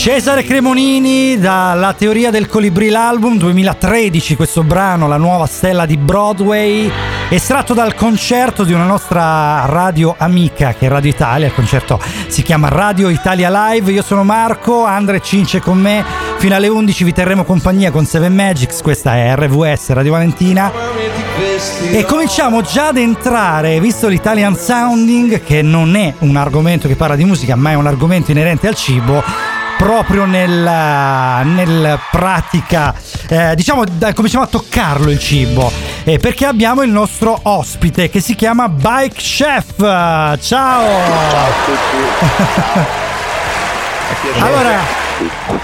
Cesare Cremonini dalla teoria del colibrì l'album 2013 questo brano la nuova stella di Broadway estratto dal concerto di una nostra radio amica che è Radio Italia. Il concerto si chiama Radio Italia Live. Io sono Marco Andre Cince con me. Fino alle 11 vi terremo compagnia con Seven Magics. Questa è RVS Radio Valentina. E cominciamo già ad entrare visto l'Italian Sounding che non è un argomento che parla di musica ma è un argomento inerente al cibo proprio nella, nel pratica, eh, diciamo, cominciamo a toccarlo il cibo, eh, perché abbiamo il nostro ospite che si chiama Bike Chef. Ciao! Ciao a tutti! allora,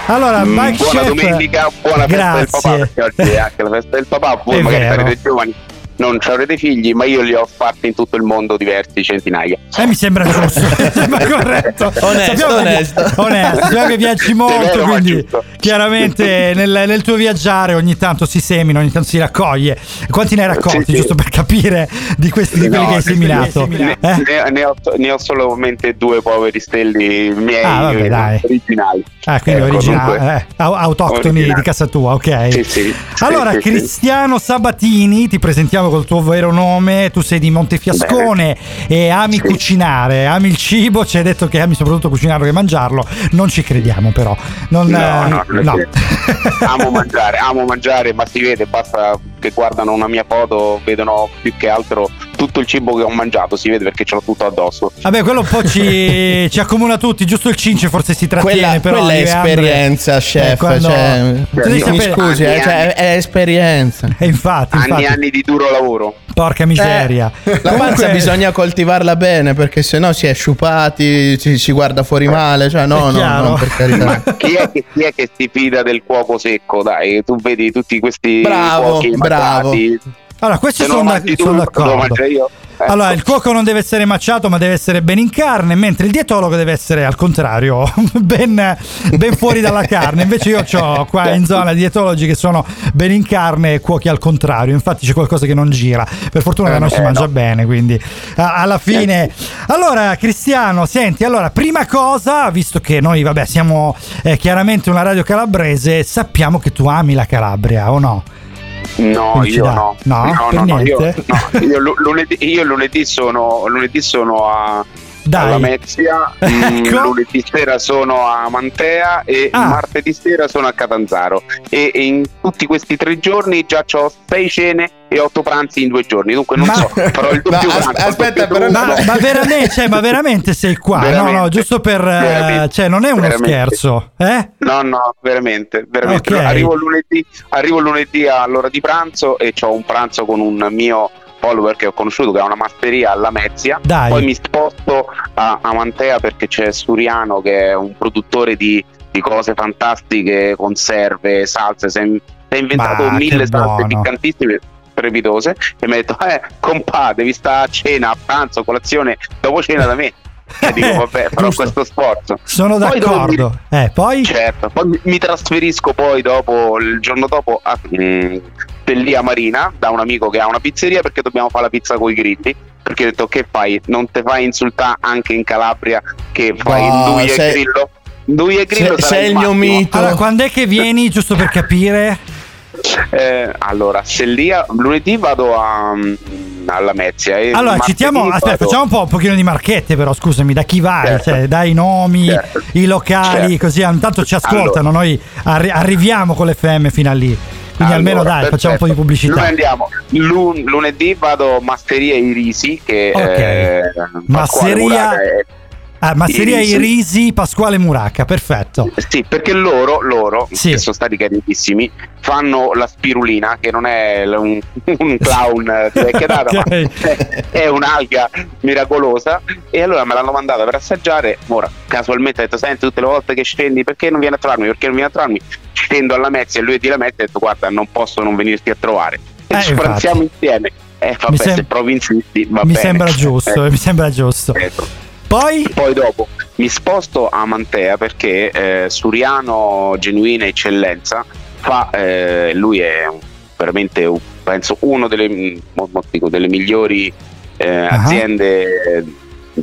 allora, mm, buona Chef, domenica, buona grazie. festa del papà, perché oggi è anche la festa del papà, voi magari sarete giovani non avrete figli, ma io li ho fatti in tutto il mondo diversi centinaia. Eh, mi sembra giusto, mi sembra corretto. Onesto, onesto. Che, onesto. Sappiamo che viaggi molto, vero, quindi chiaramente nel, nel, tuo viaggiare ogni tanto si semina, ogni tanto si raccoglie. Quanti ne hai raccolti, sì, giusto sì. per capire di questi di quelli no, che hai seminato? Ne, eh? ne, ne, ho, ne, ho, solamente due poveri stelli miei ah, vabbè, originali. Ah, quindi ecco, originali, eh, autoctoni originali. di casa tua, ok. Sì, sì. Allora, Cristiano Sabatini, ti presentiamo col tuo vero nome, tu sei di Montefiascone Beh. e ami sì. cucinare, ami il cibo, ci hai detto che ami soprattutto cucinarlo che mangiarlo, non ci crediamo però. Non, no, eh, no, no. amo mangiare, amo mangiare, ma si vede, basta che guardano una mia foto, vedono più che altro tutto il cibo che ho mangiato, si vede perché ce l'ho tutto addosso. Vabbè, quello un po' ci, ci accomuna tutti, giusto il cince forse si trattiene, quella, però quella è esperienza, Andre, chef, eh, quando, cioè, mi, mi scusi, eh, cioè, è esperienza. E infatti, anni infatti. anni di duro lavoro. Porca miseria. Eh, la panza bisogna coltivarla bene perché sennò si è sciupati, si, si guarda fuori male. Cioè, no, no, no, per carità. Ma chi è, che, chi è che si fida del cuoco secco? Dai, tu vedi tutti questi bravo, bravo. Allora, questi sono, da, sono d'accordo. Io. Ecco. Allora, il cuoco non deve essere macciato, ma deve essere ben in carne, mentre il dietologo deve essere al contrario, ben, ben fuori dalla carne. Invece io ho qua in zona dietologi che sono ben in carne e cuochi al contrario. Infatti c'è qualcosa che non gira. Per fortuna da noi si mangia bene, quindi alla fine. Allora, Cristiano, senti, allora, prima cosa, visto che noi, vabbè, siamo eh, chiaramente una radio calabrese, sappiamo che tu ami la Calabria, o no? No, io no. No, no, no, no, io, no. Io, lunedì, io lunedì, sono, lunedì sono a dai. alla Mezzia, mm, ecco. lunedì sera sono a Mantea e ah. martedì sera sono a Catanzaro e, e, in tutti questi tre giorni già ho sei cene e otto pranzi in due giorni dunque non ma, so farò il doppio pranzo aspetta però ma, ma, veramente, cioè, ma veramente sei qua veramente, no no giusto per uh, cioè non è uno veramente. scherzo eh? no no veramente veramente okay. arrivo, lunedì, arrivo lunedì all'ora di pranzo e ho un pranzo con un mio follower che ho conosciuto che ha una masseria alla Mezzia. Dai. Poi mi sposto a, a Mantea perché c'è Suriano che è un produttore di, di cose fantastiche, conserve, salse. Si è, inventato Ma, mille salse buono. piccantissime strepitose e mi ha detto eh compa devi stare a cena, a pranzo, colazione, dopo cena da me e dico vabbè farò Giusto. questo sforzo sono poi d'accordo mi, eh, poi? certo poi mi trasferisco poi dopo il giorno dopo a, mm, Stellia Marina da un amico che ha una pizzeria perché dobbiamo fare la pizza con i grilli perché ho detto che fai non te fai insultare anche in Calabria che fai no, Ndui sei... e Grillo Ndui e Grillo sei, sei il mio mito allora quando è che vieni giusto per capire eh, allora se lì lunedì vado a alla Mezzia. allora, citiamo, aspetta, facciamo un po' un pochino di marchette, però scusami, da chi vai? Certo. Cioè, dai nomi, certo. i locali, certo. così intanto ci ascoltano. Allora. Noi arri- arriviamo con l'FM fino a lì. Quindi allora, almeno dai, perfetto. facciamo un po' di pubblicità. Noi andiamo Lun- lunedì vado Masseria Irisi che okay. eh, Masseria è Ah, masseria i risi Pasquale Muracca, perfetto. Sì, perché loro, loro sì. che sono stati carinissimi, fanno la spirulina, che non è un, un clown di vecchia data, okay. ma è, è, un'alga miracolosa. E allora me l'hanno mandata per assaggiare. Ora, casualmente, ho detto: Senti, tutte le volte che scendi, perché non vieni a trovarmi? Perché non vieni a trovarmi? Scendo alla Mezza e lui di la Mezza e ho detto: Guarda, non posso non venirti a trovare. E eh, ci pranziamo insieme. Eh, vabbè, sem- se provi insisti, va mi bene. Sembra giusto, eh. Mi sembra giusto. Ecco. Poi? Poi dopo mi sposto a Mantea perché eh, Suriano Genuina Eccellenza fa, eh, lui è veramente penso uno delle, dico, delle migliori eh, uh-huh. aziende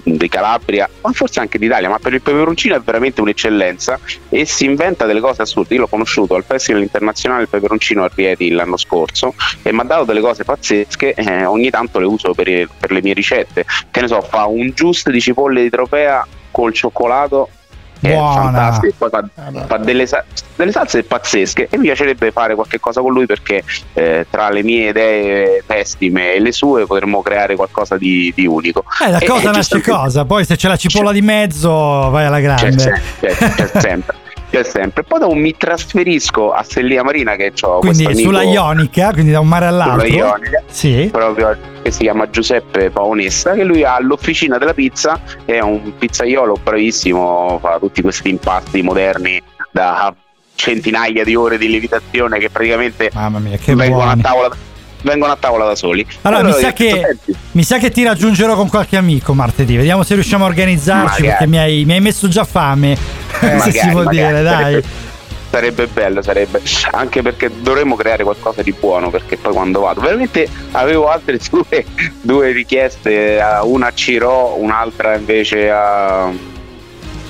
di Calabria, ma forse anche d'Italia, ma per il peperoncino è veramente un'eccellenza e si inventa delle cose assurde. Io l'ho conosciuto al Festival Internazionale del Peperoncino a Rieti l'anno scorso e mi ha dato delle cose pazzesche, eh, ogni tanto le uso per, per le mie ricette. Che ne so, fa un giusto di cipolle di tropea col cioccolato Buona. Fa, fa delle, delle, salse pazzesche e mi piacerebbe fare qualche cosa con lui perché eh, tra le mie idee pessime e le sue potremmo creare qualcosa di, di unico. Eh, la cosa nasce cosa, poi se c'è la cipolla c'è, di mezzo vai alla grande. C'è, c'è, c'è sempre. c'è sempre. Poi dopo mi trasferisco a Sellia Marina che ho Quindi sulla Ionica, quindi da un mare all'altro. Sulla Ionica, sì. proprio che si chiama Giuseppe Paonessa, che lui ha l'officina della pizza, è un pizzaiolo bravissimo, fa tutti questi impasti moderni da centinaia di ore di lievitazione che praticamente mia, che vengono buoni. a tavola vengono a tavola da soli. Allora, allora mi, sa che, mi, sa che, ti raggiungerò con qualche amico martedì. Vediamo se riusciamo a organizzarci magari. perché mi hai, mi hai, messo già fame. Eh, magari, si può magari, dire, dai. Sarebbe, sarebbe bello, sarebbe anche perché dovremmo creare qualcosa di buono perché poi quando vado veramente avevo altre due, due richieste, una a Ciro, un'altra invece a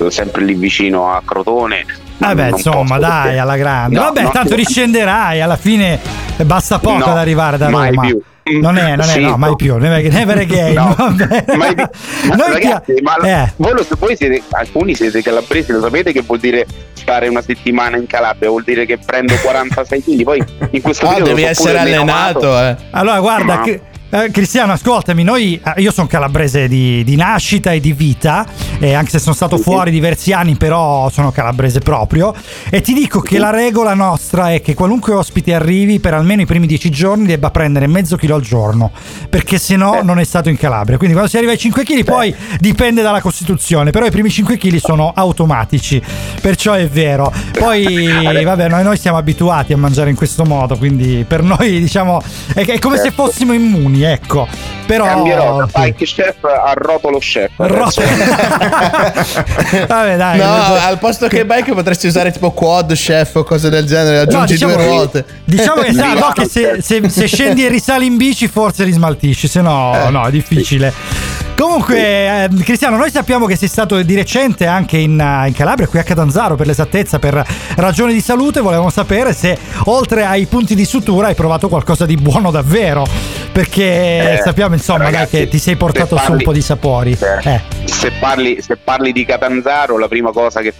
sempre lì vicino a Crotone. Vabbè, insomma, dai, alla grande. No, Vabbè, tanto riscenderai, alla fine basta poco no, ad arrivare da Roma. Più. Non è, non è, sì, no, mai più. Never, never again. No, mai. Ma, ragazzi, ma eh. voi, lo, voi siete, alcuni siete calabresi, lo sapete che vuol dire stare una settimana in Calabria? Vuol dire che prendo 46 kg. Poi in questo ah, devi essere allenato. Eh. Allora, guarda. Che, eh, Cristiano, ascoltami, noi, eh, io sono calabrese di, di, nascita e di vita, eh, anche se sono stato fuori diversi anni, però sono calabrese proprio. E ti dico che la regola nostra è che qualunque ospite arrivi, per almeno i primi dieci giorni, debba prendere mezzo chilo al giorno, perché se no non è stato in Calabria. Quindi quando si arriva ai 5 kg, poi dipende dalla Costituzione, però i primi 5 kg sono automatici, perciò è vero. Poi, vabbè, noi, noi siamo abituati a mangiare in questo modo, quindi per noi, diciamo, è, è come se certo. fossimo immuni ecco. Però cambierò da bike chef a rotolo chef. Rotolo. Vabbè, dai. No, al posto che bike potresti usare tipo quad chef o cose del genere, aggiungi no, diciamo due ruote. Diciamo che, sa, no, che se, se, se, scendi e risali in bici forse li smaltisci, se no, eh. no, è difficile. Comunque, eh, Cristiano, noi sappiamo che sei stato di recente anche in, uh, in, Calabria, qui a Catanzaro per l'esattezza, per ragioni di salute. Volevamo sapere se oltre ai punti di sutura hai provato qualcosa di buono davvero. Perché eh, sappiamo insomma ragazzi, che ti sei portato parli, su un po' di sapori. Eh. Se, parli, se parli di Catanzaro, la prima cosa che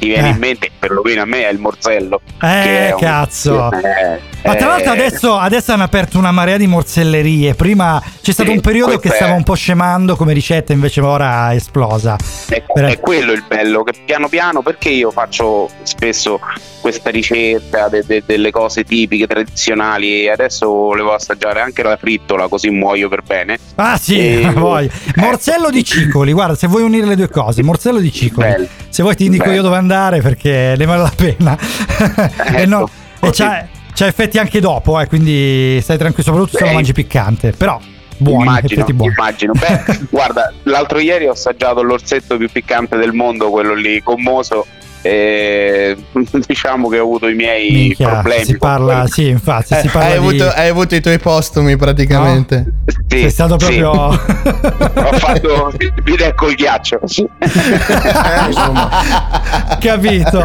ti viene eh. in mente, perlomeno a me, è il morsello. Eh, cazzo. Un... Eh, Ma tra l'altro eh. adesso, adesso, hanno aperto una marea di morsellerie. Prima c'è stato sì, un periodo che stava un po' scemando come ricetta, invece ora è esplosa. È, per... è quello il bello, che piano piano, perché io faccio spesso questa ricetta de, de, delle cose tipiche, tradizionali e adesso volevo assaggiare anche la frittola così muoio per bene. Ah sì, e... vuoi. Morsello di cicoli, guarda, se vuoi unire le due cose, morsello di cicoli. Bello. Se vuoi ti indico Bello. io dove andare perché ne vale la pena. Ecco, e no, e c'ha, c'ha, effetti anche dopo, eh, quindi stai tranquillo, soprattutto Beh. se lo mangi piccante. Però buoni, immagino, buoni. immagino. Beh, guarda, l'altro ieri ho assaggiato l'orsetto più piccante del mondo, quello lì gommoso e diciamo che ho avuto i miei Minchia, problemi. Si parla, sì, infatti, eh, si parla hai, di... avuto, hai, avuto, i tuoi postumi praticamente. No? Sì, Sei stato proprio. Sì. ho fatto il col ghiaccio. Capito.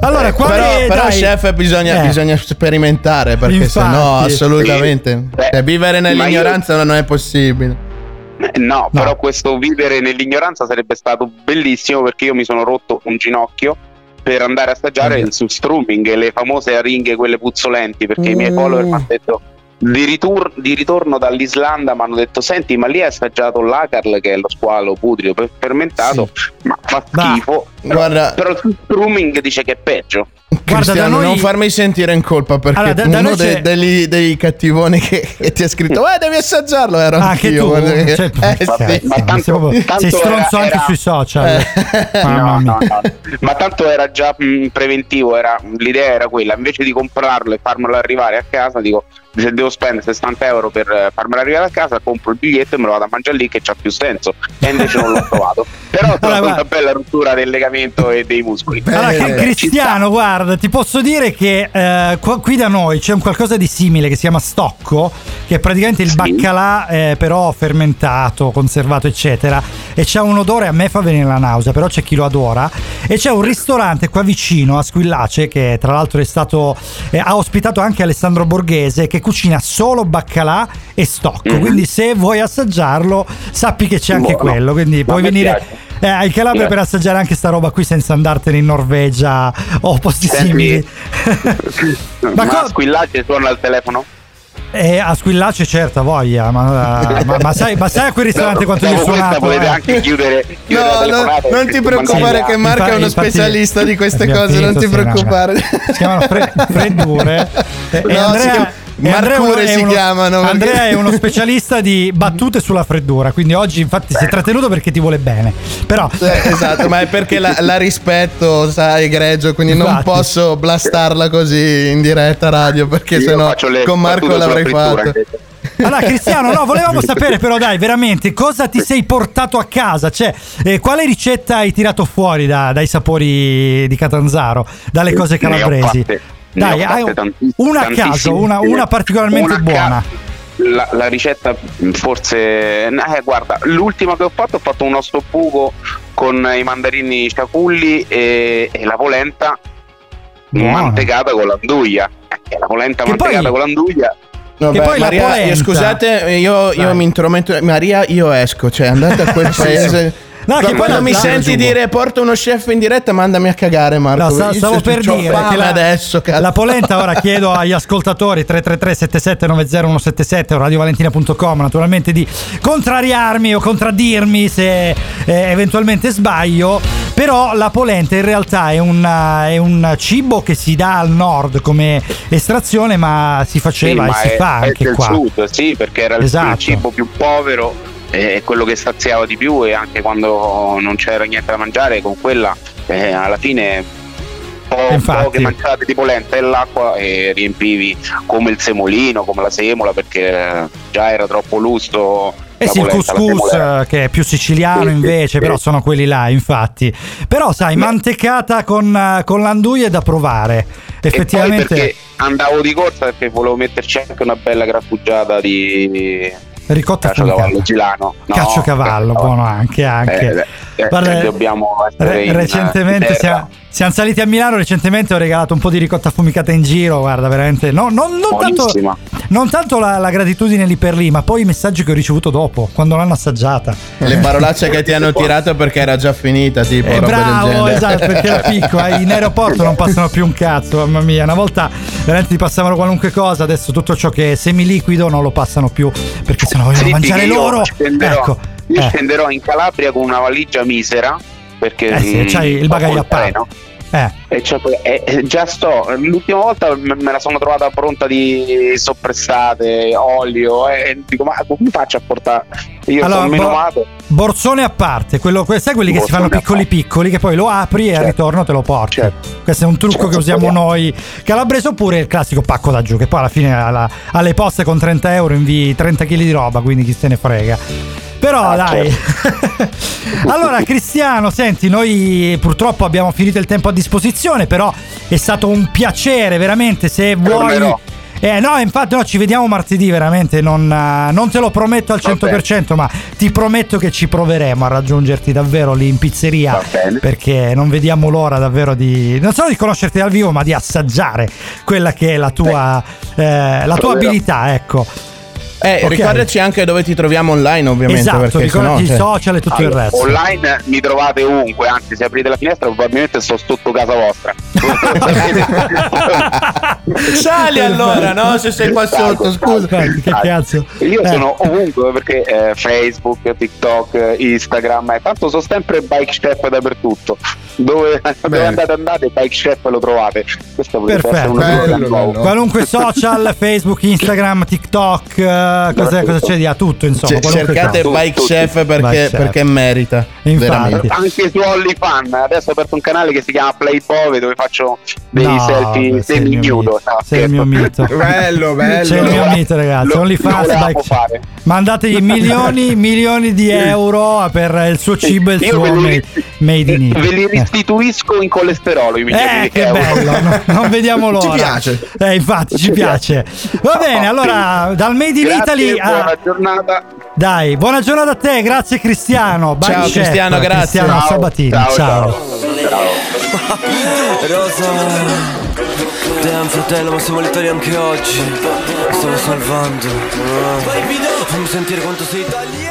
Allora, quale, però, però chef bisogna, eh. bisogna, sperimentare perché se no assolutamente sì. cioè, vivere nell'ignoranza io... non è possibile. Eh, no, no, però questo vivere nell'ignoranza sarebbe stato bellissimo perché io mi sono rotto un ginocchio per andare a assaggiare il surströmming, le famose aringhe, quelle puzzolenti, perché mm. i miei mm. follower mi hanno detto di, ritor- di, ritorno dall'Islanda mi hanno detto senti ma lì hai assaggiato l'acarl che è lo squalo putrido fermentato sì. ma fa schifo però, Guarda, però il surströmming dice che è peggio Guarda, da noi... non farmi sentire in colpa perché allora, da, da uno dei, dei, dei, cattivoni che, che, ti ha scritto eh devi assaggiarlo era ah, anche tu che... cioè, eh, ma, sì. ma tanto, tanto sei stronzo era, anche era... sui social eh. no, no, no. ma tanto era già mh, preventivo era, l'idea era quella invece di comprarlo e farmelo arrivare a casa dico se devo spendere 60 euro per eh, farmela arrivare a casa, compro il biglietto e me lo vado a mangiare lì che c'ha più senso. E invece non l'ho trovato. Però è allora, una bella rottura del legamento e dei muscoli. Allora, eh, Cristiano, guarda, ti posso dire che eh, qui da noi c'è un qualcosa di simile che si chiama stocco, che è praticamente il sì. baccalà, eh, però fermentato, conservato, eccetera. E c'ha un odore, a me fa venire la nausea, però c'è chi lo adora. E c'è un ristorante qua vicino a Squillace, che tra l'altro è stato, eh, ha ospitato anche Alessandro Borghese, che cucina solo baccalà e stocco. Mm-hmm. Quindi se vuoi assaggiarlo, sappi che c'è anche Buono. quello. Quindi puoi venire. Eh, in Calabria per assaggiare anche sta roba qui senza andartene in Norvegia o posti Senti, simili. ma, ma co- Squillace suona al telefono? Eh, a Squillace certo, voglia, ma, ma, ma, sai, ma sai a quel ristorante no, quanto gli ho suonato? Volete eh? anche chiudere, chiudere no, no, non ti preoccupare che Marco è uno specialista di queste cose, non ti preoccupare. Si chiamano fre- freddure. E, no, Andrea, Marcure si uno, chiamano. Andrea è uno specialista di battute sulla freddura, quindi oggi infatti si è trattenuto perché ti vuole bene. Però... Eh, esatto, ma è perché la, la rispetto, sai, egregio, quindi infatti. non posso blastarla così in diretta radio perché sennò con Marco l'avrei fatto. Allora, Cristiano, no, volevamo sapere, però, dai, veramente cosa ti sei portato a casa? Cioè, eh, quale ricetta hai tirato fuori da, dai sapori di Catanzaro, dalle cose calabresi? Dai, hai una a caso, una, una particolarmente una buona. Ca- la, la, ricetta forse eh, guarda l'ultima che ho fatto ho fatto un osso buco con i mandarini ciaculli e, e la polenta Buona. mantecata con l'anduglia eh, la polenta che mantecata poi, con l'anduglia No, beh, Maria, scusate, io, io mi intrometto. Maria, io esco, cioè andate a quel paese. No, che quando mi senti dire porta uno chef in diretta, mandami a cagare, Marco. No, stavo per dire che la, adesso, cazzo. la polenta ora chiedo agli ascoltatori 333 7790177 o radiovalentina.com naturalmente di contrariarmi o contraddirmi se eh, eventualmente sbaglio. Però la polenta in realtà è, una, è, un cibo che si dà al nord come estrazione, ma si faceva sì, e si fa anche qua. Sud, sì, perché era esatto. il cibo più povero è quello che saziava di più e anche quando non c'era niente da mangiare con quella eh, alla fine po- poche mangiate di polenta e l'acqua e riempivi come il semolino, come la semola perché già era troppo lusto eh sì, il couscous che è più siciliano invece, però sono quelli là, infatti. Però sai, mantecata con, con l'anduia è da provare. Effettivamente andavo di corsa perché volevo metterci anche una bella grattugiata di ricotta Caccio cavallo Gilano. No, Caccio cavallo, buono anche, anche. Eh, eh, Guarda, dobbiamo re- recentemente siamo, siamo, saliti a Milano, recentemente ho regalato un po' di ricotta affumicata in giro, guarda, veramente. No, non, non tanto, non tanto la, la, gratitudine lì per lì, ma poi i messaggi che ho ricevuto dopo, quando l'hanno assaggiata. Le parolacce che ti hanno tirato perché era già finita, tipo. Eh, bravo, esatto, perché era piccola. In aeroporto non passano più un cazzo, mamma mia. Una volta veramente ti passavano qualunque cosa, adesso tutto ciò che è semiliquido non lo passano più perché sennò vogliono mangiare loro. Ecco. Io eh. scenderò in Calabria con una valigia misera perché eh sì, c'hai il bagaglio a parte. Eh. E cioè, eh, già sto, l'ultima volta me la sono trovata pronta di soppressate, olio e dico ma come faccio a portare? Io allora, sono menomato. Bo- borsone a parte, quello, sai quelli che borsone si fanno piccoli piccoli che poi lo apri certo. e al ritorno te lo porti. Certo. Questo è un trucco certo, che usiamo noi calabrese oppure il classico pacco da giù che poi alla fine alla, alle poste con 30 euro invii 30 kg di roba, quindi chi se ne frega. Però ah, dai. Certo. allora Cristiano, senti, noi purtroppo abbiamo finito il tempo a disposizione, però è stato un piacere veramente se vuoi... Eh no, infatti no, ci vediamo martedì veramente, non, non te lo prometto al 100%, ma ti prometto che ci proveremo a raggiungerti davvero lì in pizzeria, perché non vediamo l'ora davvero di, non solo di conoscerti dal vivo, ma di assaggiare quella che è la tua, eh, la tua abilità, ecco. Eh, okay. ricordaci anche dove ti troviamo online, ovviamente. Esatto, ricordati i cioè... social e tutto allora, il resto. Online mi trovate ovunque, anzi, se aprite la finestra, probabilmente sto sotto casa vostra. Sali allora, no? Se sei qua sotto, scusa. Che cazzo? Io eh. sono ovunque perché eh, Facebook, TikTok, Instagram, eh, tanto sono sempre bike chef dappertutto. Dove, dove andate andate, bike chef lo trovate. Questo Perfetto. Bello, bello. Qualunque social, Facebook, Instagram, TikTok cosa, cosa c'è di a tutto, insomma. C- cercate cosa. Bike Chef perché, bike perché merita. Infatti. Anche su OnlyFan, adesso ho aperto un canale che si chiama Play Pove dove faccio dei no, selfie semi nudo. Sei il mio mito. bello, bello. Sei il mio mito, ragazzi. OnlyFans, Bike Chef. Mandategli milioni, milioni di euro per il suo cibo e il suo made, made in Italy. Ve li restituisco in colesterolo i milioni eh, che euro. bello, no, non vediamo l'ora. Ci piace. Eh, infatti, ci, piace. piace. Va bene, allora dal Made in Grazie, Italy a... Buona giornata. Dai, buona giornata a te, grazie Cristiano. Bye ciao chef. Cristiano, grazie. Cristiano ciao. Sabatini. Ciao. ciao. ciao. Rosa, damn fratello, ma siamo letali anche oggi. Stiamo salvando. Fammi sentire quanto sei italiano.